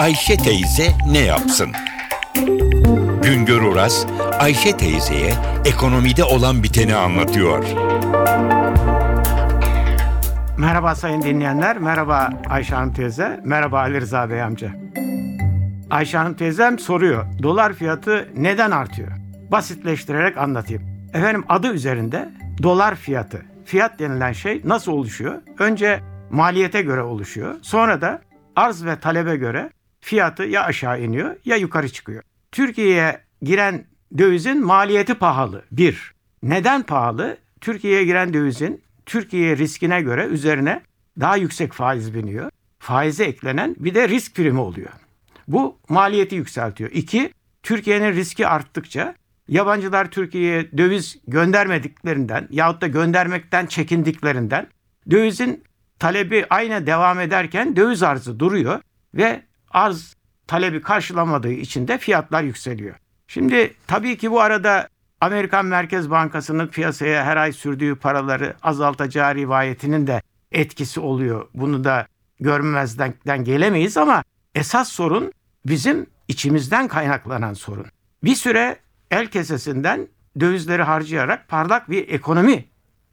Ayşe teyze ne yapsın? Güngör Oras, Ayşe teyzeye ekonomide olan biteni anlatıyor. Merhaba sayın dinleyenler, merhaba Ayşe Hanım teyze, merhaba Ali Rıza Bey amca. Ayşe Hanım teyzem soruyor, dolar fiyatı neden artıyor? Basitleştirerek anlatayım. Efendim adı üzerinde dolar fiyatı. Fiyat denilen şey nasıl oluşuyor? Önce maliyete göre oluşuyor. Sonra da arz ve talebe göre fiyatı ya aşağı iniyor ya yukarı çıkıyor. Türkiye'ye giren dövizin maliyeti pahalı. Bir. Neden pahalı? Türkiye'ye giren dövizin Türkiye riskine göre üzerine daha yüksek faiz biniyor. Faize eklenen bir de risk primi oluyor. Bu maliyeti yükseltiyor. İki, Türkiye'nin riski arttıkça yabancılar Türkiye'ye döviz göndermediklerinden yahut da göndermekten çekindiklerinden dövizin talebi aynı devam ederken döviz arzı duruyor ve arz talebi karşılamadığı için de fiyatlar yükseliyor. Şimdi tabii ki bu arada Amerikan Merkez Bankası'nın piyasaya her ay sürdüğü paraları azaltacağı rivayetinin de etkisi oluyor. Bunu da görmezden gelemeyiz ama esas sorun bizim içimizden kaynaklanan sorun. Bir süre el kesesinden dövizleri harcayarak parlak bir ekonomi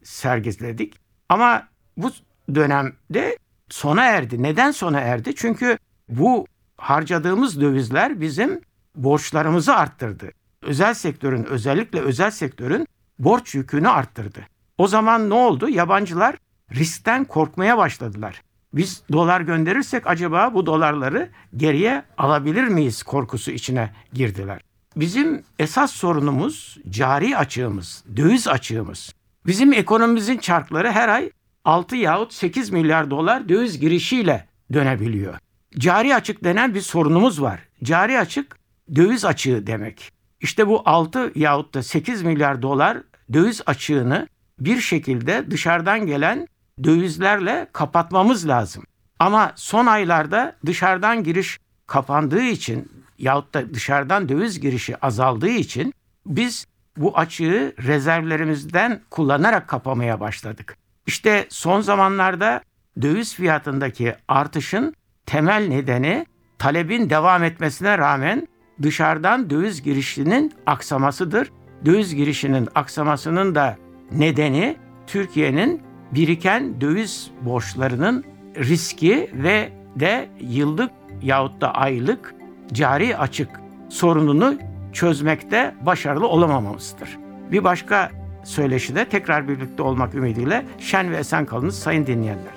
sergiledik. Ama bu dönemde sona erdi. Neden sona erdi? Çünkü bu harcadığımız dövizler bizim borçlarımızı arttırdı. Özel sektörün özellikle özel sektörün borç yükünü arttırdı. O zaman ne oldu? Yabancılar riskten korkmaya başladılar. Biz dolar gönderirsek acaba bu dolarları geriye alabilir miyiz korkusu içine girdiler. Bizim esas sorunumuz cari açığımız, döviz açığımız. Bizim ekonomimizin çarkları her ay 6 yahut 8 milyar dolar döviz girişiyle dönebiliyor. Cari açık denen bir sorunumuz var. Cari açık döviz açığı demek. İşte bu 6 yahut da 8 milyar dolar döviz açığını bir şekilde dışarıdan gelen dövizlerle kapatmamız lazım. Ama son aylarda dışarıdan giriş kapandığı için yahut da dışarıdan döviz girişi azaldığı için biz bu açığı rezervlerimizden kullanarak kapamaya başladık. İşte son zamanlarda döviz fiyatındaki artışın temel nedeni talebin devam etmesine rağmen dışarıdan döviz girişinin aksamasıdır. Döviz girişinin aksamasının da nedeni Türkiye'nin biriken döviz borçlarının riski ve de yıllık yahut da aylık cari açık sorununu çözmekte başarılı olamamamızdır. Bir başka söyleşide tekrar birlikte olmak ümidiyle şen ve esen kalınız sayın dinleyenler.